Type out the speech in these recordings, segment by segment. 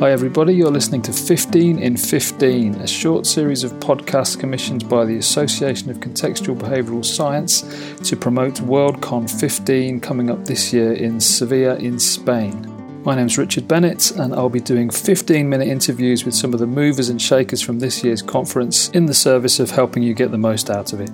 Hi, everybody. You're listening to 15 in 15, a short series of podcasts commissioned by the Association of Contextual Behavioural Science to promote WorldCon 15 coming up this year in Sevilla, in Spain. My name's Richard Bennett, and I'll be doing 15 minute interviews with some of the movers and shakers from this year's conference in the service of helping you get the most out of it.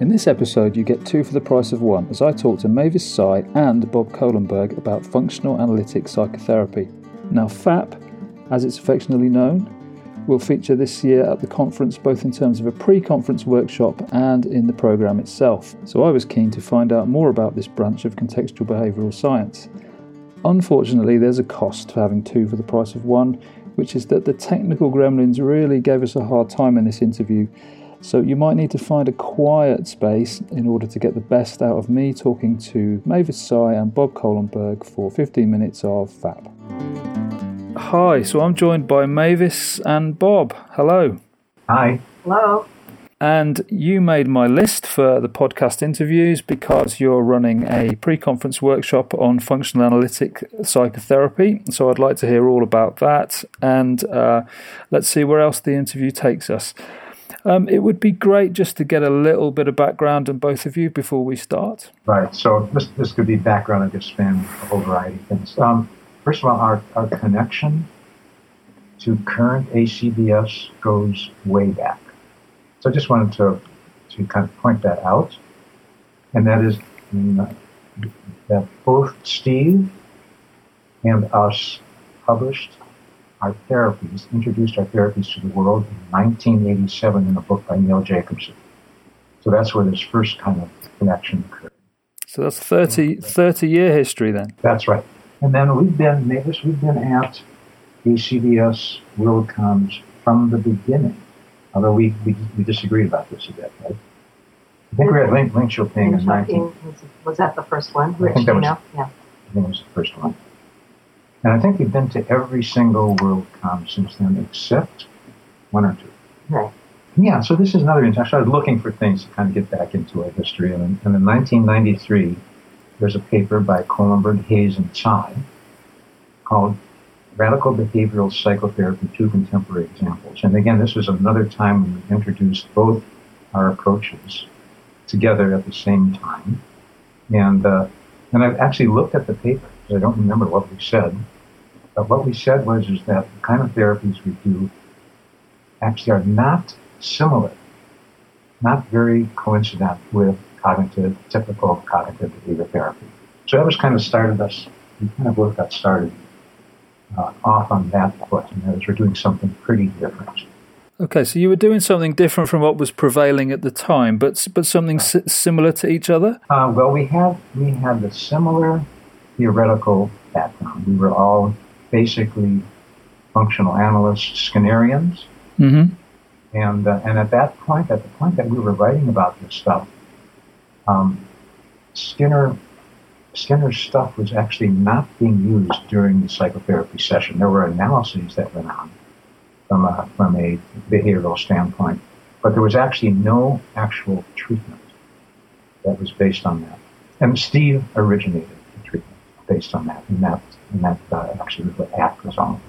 In this episode, you get two for the price of one as I talk to Mavis Tsai and Bob Kohlenberg about functional analytic psychotherapy. Now, FAP, as it's affectionately known, will feature this year at the conference both in terms of a pre conference workshop and in the programme itself. So I was keen to find out more about this branch of contextual behavioural science. Unfortunately, there's a cost to having two for the price of one, which is that the technical gremlins really gave us a hard time in this interview. So you might need to find a quiet space in order to get the best out of me talking to Mavis Tsai and Bob Kohlenberg for 15 minutes of FAP. Hi, so I'm joined by Mavis and Bob. Hello. Hi. Hello. And you made my list for the podcast interviews because you're running a pre conference workshop on functional analytic psychotherapy. So I'd like to hear all about that. And uh, let's see where else the interview takes us. Um, it would be great just to get a little bit of background on both of you before we start. Right. So this, this could be background and just span a whole variety of things. Um, First of all, our, our connection to current ACBS goes way back. So I just wanted to, to kind of point that out. And that is that both Steve and us published our therapies, introduced our therapies to the world in 1987 in a book by Neil Jacobson. So that's where this first kind of connection occurred. So that's 30, 30 year history then? That's right. And then we've been, Mavis, we've been at ACBS WorldCons from the beginning. Although we, we, we disagreed about this a bit, right? I think we had at Link, Linköping in 19... Was, that the first one? I think that was, yeah. I think it was the first one. And I think we've been to every single WorldCon since then, except one or two. Right. Yeah, so this is another interesting. I started looking for things to kind of get back into our history. And in, and in 1993, there's a paper by Kohlenberg, Hayes, and Tsai called Radical Behavioral Psychotherapy, Two Contemporary Examples. And again, this was another time when we introduced both our approaches together at the same time. And, uh, and I've actually looked at the paper. Because I don't remember what we said. But what we said was is that the kind of therapies we do actually are not similar, not very coincident with cognitive, typical cognitive behavior therapy. So that was kind of started us, we kind of both got started uh, off on that foot, and that is we're doing something pretty different. Okay, so you were doing something different from what was prevailing at the time, but but something s- similar to each other. Uh, well, we had we had the similar theoretical background. We were all basically functional analysts, Skinnerians, mm-hmm. and uh, and at that point, at the point that we were writing about this stuff, um, Skinner Skinner's stuff was actually not being used during the psychotherapy session. There were analyses that went on from a, from a behavioral standpoint, but there was actually no actual treatment that was based on that. And Steve originated the treatment based on that, and that, and that uh, actually was what ACT was about.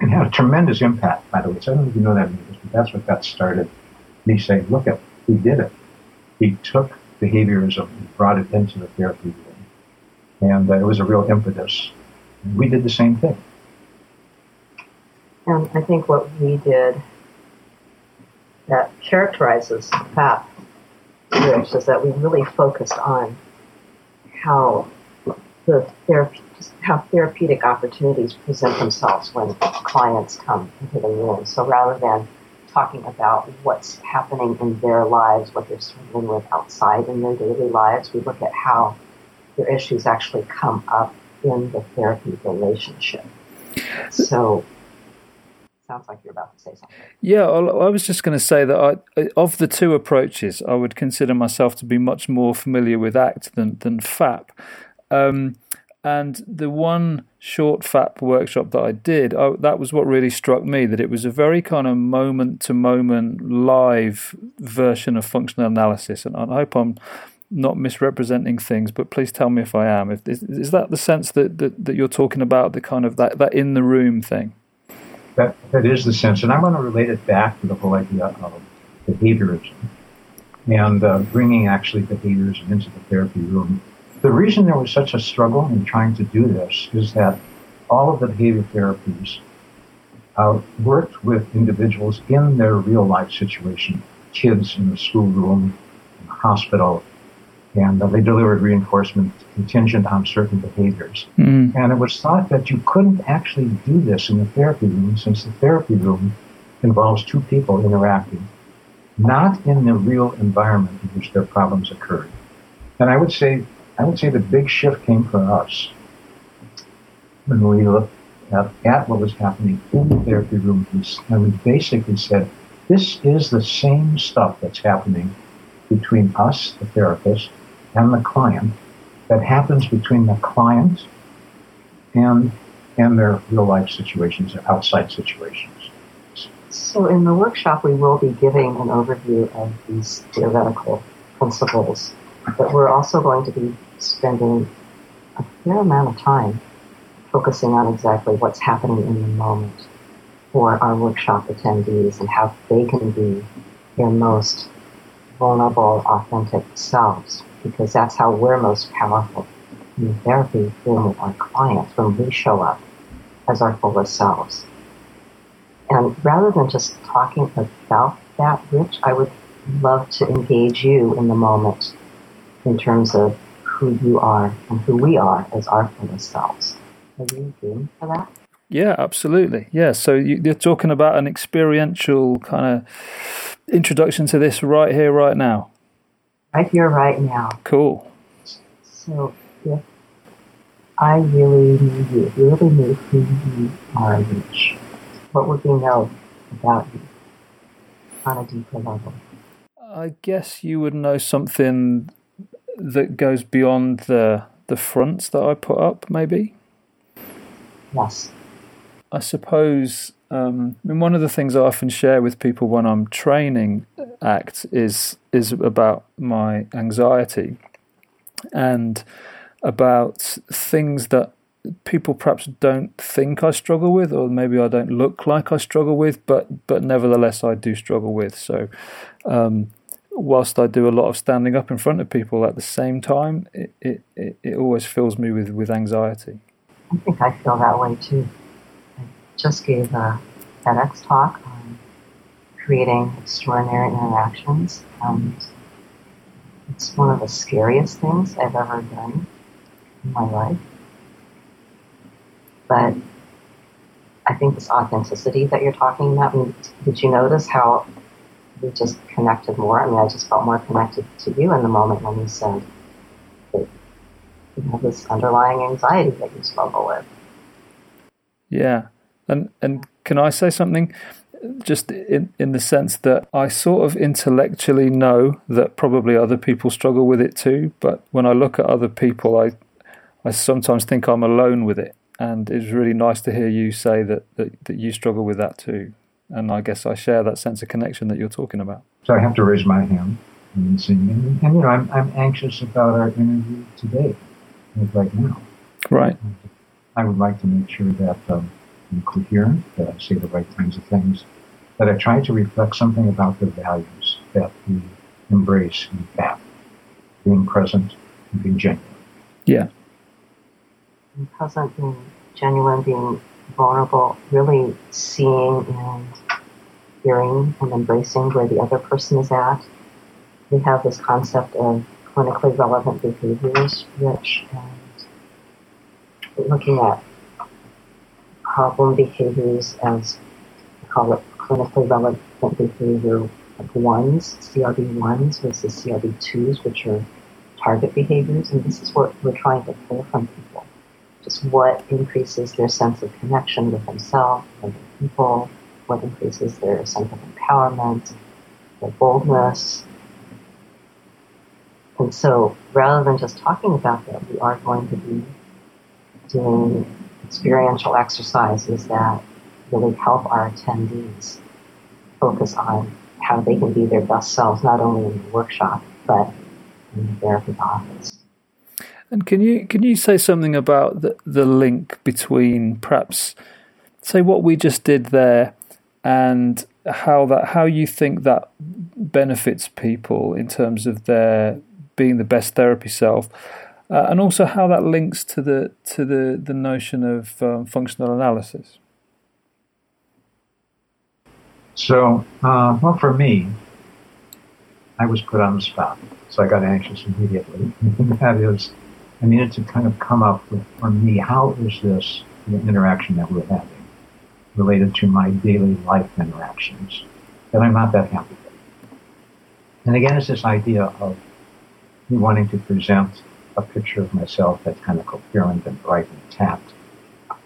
And had a tremendous impact, by the way. So I don't know if you know that, but that's what got started. Me saying, look at, we did it he took behaviorism and brought it into the therapy room. And uh, it was a real impetus. We did the same thing. And I think what we did that characterizes FAP, which is that we really focused on how the therapy, how therapeutic opportunities present themselves when clients come into the room. So rather than talking about what's happening in their lives, what they're struggling with outside in their daily lives. We look at how their issues actually come up in the therapy relationship. So, sounds like you're about to say something. Yeah, I was just going to say that I, of the two approaches, I would consider myself to be much more familiar with ACT than than FAP. Um, and the one short FAP workshop that I did, I, that was what really struck me that it was a very kind of moment to moment live version of functional analysis. And I hope I'm not misrepresenting things, but please tell me if I am. If, is, is that the sense that, that, that you're talking about, the kind of that, that in the room thing? That, that is the sense. And I want to relate it back to the whole idea of behaviorism and uh, bringing actually behaviors into the therapy room. The reason there was such a struggle in trying to do this is that all of the behavior therapies uh, worked with individuals in their real life situation, kids in the schoolroom, in the hospital, and uh, they delivered reinforcement contingent on certain behaviors. Mm. And it was thought that you couldn't actually do this in the therapy room since the therapy room involves two people interacting, not in the real environment in which their problems occurred. And I would say, I would say the big shift came for us when we looked at, at what was happening in the therapy room and we basically said, this is the same stuff that's happening between us, the therapist, and the client that happens between the client and and their real life situations, or outside situations. So in the workshop, we will be giving an overview of these theoretical principles, but we're also going to be spending a fair amount of time focusing on exactly what's happening in the moment for our workshop attendees and how they can be their most vulnerable, authentic selves, because that's how we're most powerful in the therapy room with our clients when we show up as our fullest selves. And rather than just talking about that, Rich, I would love to engage you in the moment in terms of who you are and who we are as our fullest selves. Are you game for that? Yeah, absolutely. Yeah, so you, are talking about an experiential kind of introduction to this right here, right now. Right here, right now. Cool. So if I really knew you, really knew who you are, Rich, what would we know about you on a deeper level? I guess you would know something that goes beyond the the fronts that I put up, maybe. Yes. I suppose um, I mean, one of the things I often share with people when I'm training ACT is is about my anxiety and about things that people perhaps don't think I struggle with, or maybe I don't look like I struggle with, but but nevertheless I do struggle with. So, um, whilst I do a lot of standing up in front of people, at the same time, it it, it, always fills me with, with anxiety. I think I feel that way too I just gave uh, a TEDx talk on creating extraordinary interactions, and it's one of the scariest things I've ever done in my life. But I think this authenticity that you're talking about, did you notice how we just connected more? I mean, I just felt more connected to you in the moment when you said that you have this underlying anxiety that you struggle with. Yeah. And and can I say something? Just in in the sense that I sort of intellectually know that probably other people struggle with it too, but when I look at other people, I I sometimes think I'm alone with it, and it's really nice to hear you say that that, that you struggle with that too. And I guess I share that sense of connection that you're talking about. So I have to raise my hand and sing, and, and you know I'm I'm anxious about our interview today, right now. Right. I would like to make sure that. Um, and coherent, that I say the right kinds of things, that I try to reflect something about the values that we embrace in that, being present and being genuine. Yeah. Being present, being genuine, being vulnerable, really seeing and hearing and embracing where the other person is at. We have this concept of clinically relevant behaviors, which and looking at problem behaviors as we call it clinically relevant behavior like ones, CRB ones versus CRB twos, which are target behaviors. And this is what we're trying to pull from people. Just what increases their sense of connection with themselves and other people, what increases their sense of empowerment, their boldness. And so rather than just talking about that, we are going to be doing experiential exercises that really help our attendees focus on how they can be their best selves, not only in the workshop, but in the therapy office. And can you can you say something about the, the link between perhaps say what we just did there and how that how you think that benefits people in terms of their being the best therapy self, uh, and also how that links to the to the the notion of um, functional analysis. So, uh, well, for me, I was put on the spot, so I got anxious immediately. that is, I needed to kind of come up with, for me, how is this the interaction that we're having related to my daily life interactions that I'm not that happy with. And again, it's this idea of me wanting to present a picture of myself that's kind of coherent and bright and tapped,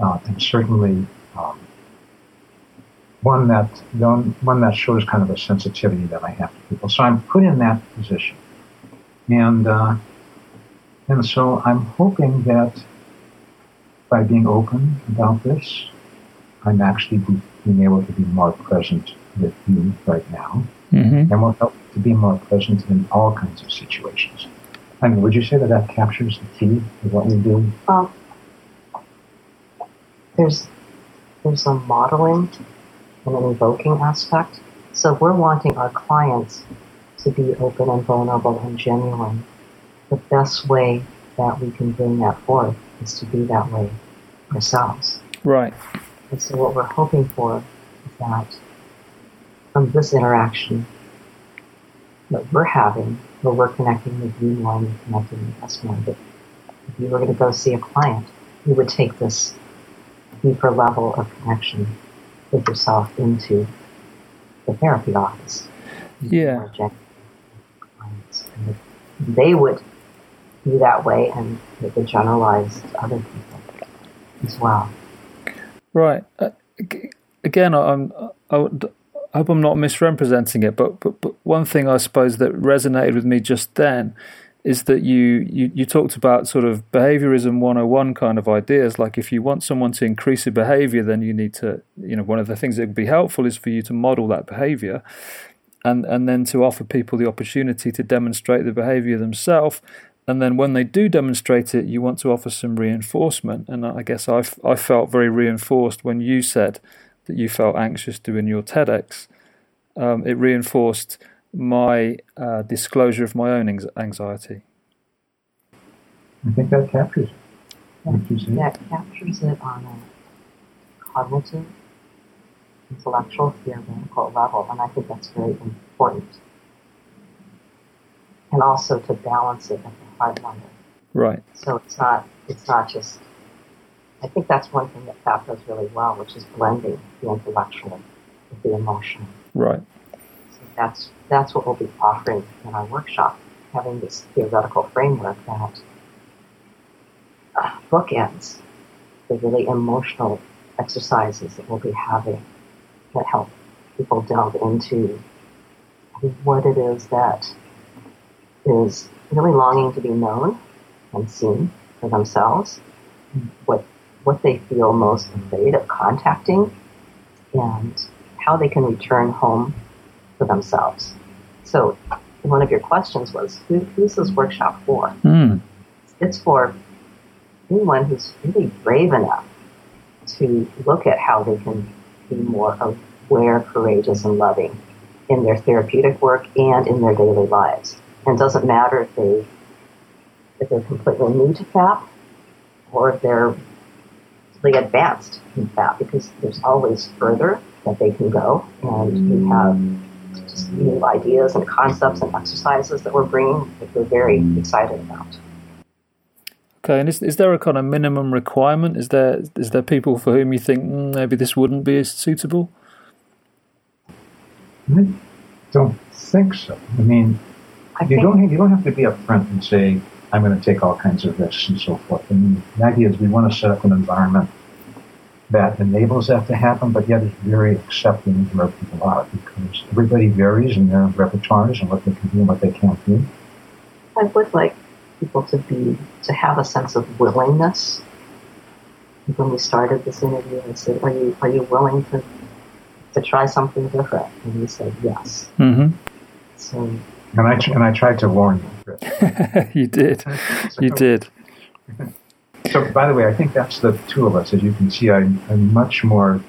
uh, and certainly um, one that one that shows kind of a sensitivity that I have to people. So I'm put in that position, and uh, and so I'm hoping that by being open about this, I'm actually be, being able to be more present with you right now, mm-hmm. and will help to be more present in all kinds of situations. I mean, would you say that that captures the key of what we do? Um, there's there's a modeling and an evoking aspect. So we're wanting our clients to be open and vulnerable and genuine the best way that we can bring that forth is to be that way ourselves. Right. And so what we're hoping for is that from this interaction that we're having, where we're connecting with you more and you're connecting with us more, that if you were going to go see a client, you would take this deeper level of connection with yourself into the therapy office. Yeah. They would be that way and it would generalize to other people as well. Right. Uh, again, I'm, I, I hope I'm not misrepresenting it, but, but, but one thing I suppose that resonated with me just then is that you, you, you talked about sort of behaviorism 101 kind of ideas. Like if you want someone to increase a behavior, then you need to, you know, one of the things that would be helpful is for you to model that behavior and, and then to offer people the opportunity to demonstrate the behavior themselves and then when they do demonstrate it, you want to offer some reinforcement. And I guess I, I felt very reinforced when you said that you felt anxious doing your TEDx. Um, it reinforced my uh, disclosure of my own anxiety. I think that captures it. Yeah, that captures it on a cognitive, intellectual, theoretical level, and I think that's very important. And also to balance it at the heart level. Right. So it's not it's not just I think that's one thing that FAP does really well, which is blending the intellectual with the emotional. Right. So that's that's what we'll be offering in our workshop, having this theoretical framework that uh, bookends the really emotional exercises that we'll be having that help people delve into what it is that is really longing to be known and seen for themselves, what what they feel most afraid of contacting, and how they can return home for themselves. So, one of your questions was, who, who's this workshop for? Mm. It's for anyone who's really brave enough to look at how they can be more aware, courageous, and loving in their therapeutic work and in their daily lives. And it doesn't matter if they if they're completely new to FAP or if they're really advanced in FAP because there's always further that they can go and we have just new ideas and concepts and exercises that we're bringing that we're very excited about. Okay, and is, is there a kind of minimum requirement? Is there is there people for whom you think mm, maybe this wouldn't be as suitable? I don't think so. I mean, I you don't have, you don't have to be upfront and say I'm going to take all kinds of risks and so forth. And the idea is we want to set up an environment that enables that to happen, but yet is very accepting of where people are because everybody varies in their repertoires and what they can do and what they can't do. I would like people to be to have a sense of willingness. When we started this interview, I said, "Are you are you willing to to try something different?" And he said, "Yes." Mm-hmm. So And I and I tried to warn you. you did. You did. So, by the way, I think that's the two of us. As you can see, I, I much more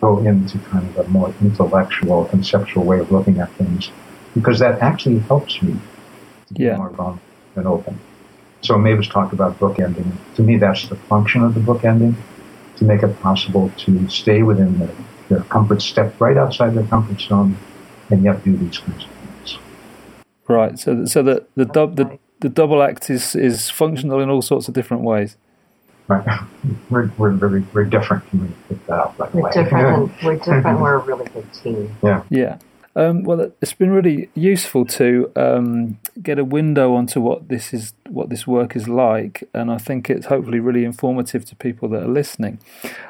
go into kind of a more intellectual, conceptual way of looking at things because that actually helps me to be Yeah. more vulnerable and open. So Mavis talked about book ending. To me, that's the function of the book ending, to make it possible to stay within their, their comfort, step right outside their comfort zone, and yet do these things. Right. So, so the the, dub, the the double act is is functional in all sorts of different ways. Right? We're, we're very we're different. Can we pick that up? By We're way? different. And we're different. We're a really good team. Yeah. Yeah. Um, well, it's been really useful to um, get a window onto what this is, what this work is like, and I think it's hopefully really informative to people that are listening.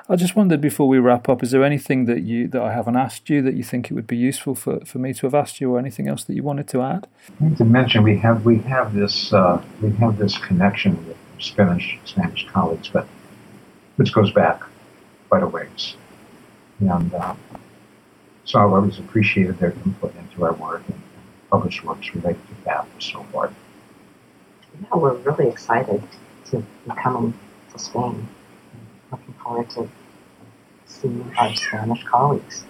I just wondered before we wrap up, is there anything that you that I haven't asked you that you think it would be useful for, for me to have asked you, or anything else that you wanted to add? I need to mention we have we have this uh, we have this connection with Spanish Spanish colleagues, but which goes back quite a ways, and uh, so I've always appreciated their input into our work and published works related to that and so forth. Yeah, we're really excited to be coming to Spain. Looking forward to seeing our Spanish colleagues.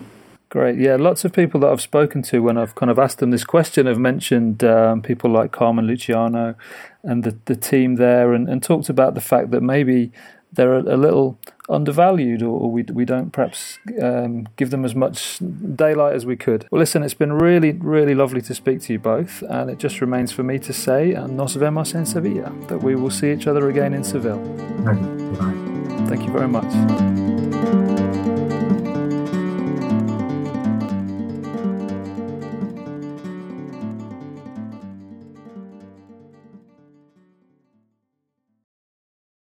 Great. Yeah, lots of people that I've spoken to when I've kind of asked them this question have mentioned um, people like Carmen Luciano and the, the team there and, and talked about the fact that maybe they're a, a little undervalued or, or we, we don't perhaps um, give them as much daylight as we could. Well, listen, it's been really, really lovely to speak to you both. And it just remains for me to say, and nos vemos en Sevilla, that we will see each other again in Seville. Right. Thank you very much.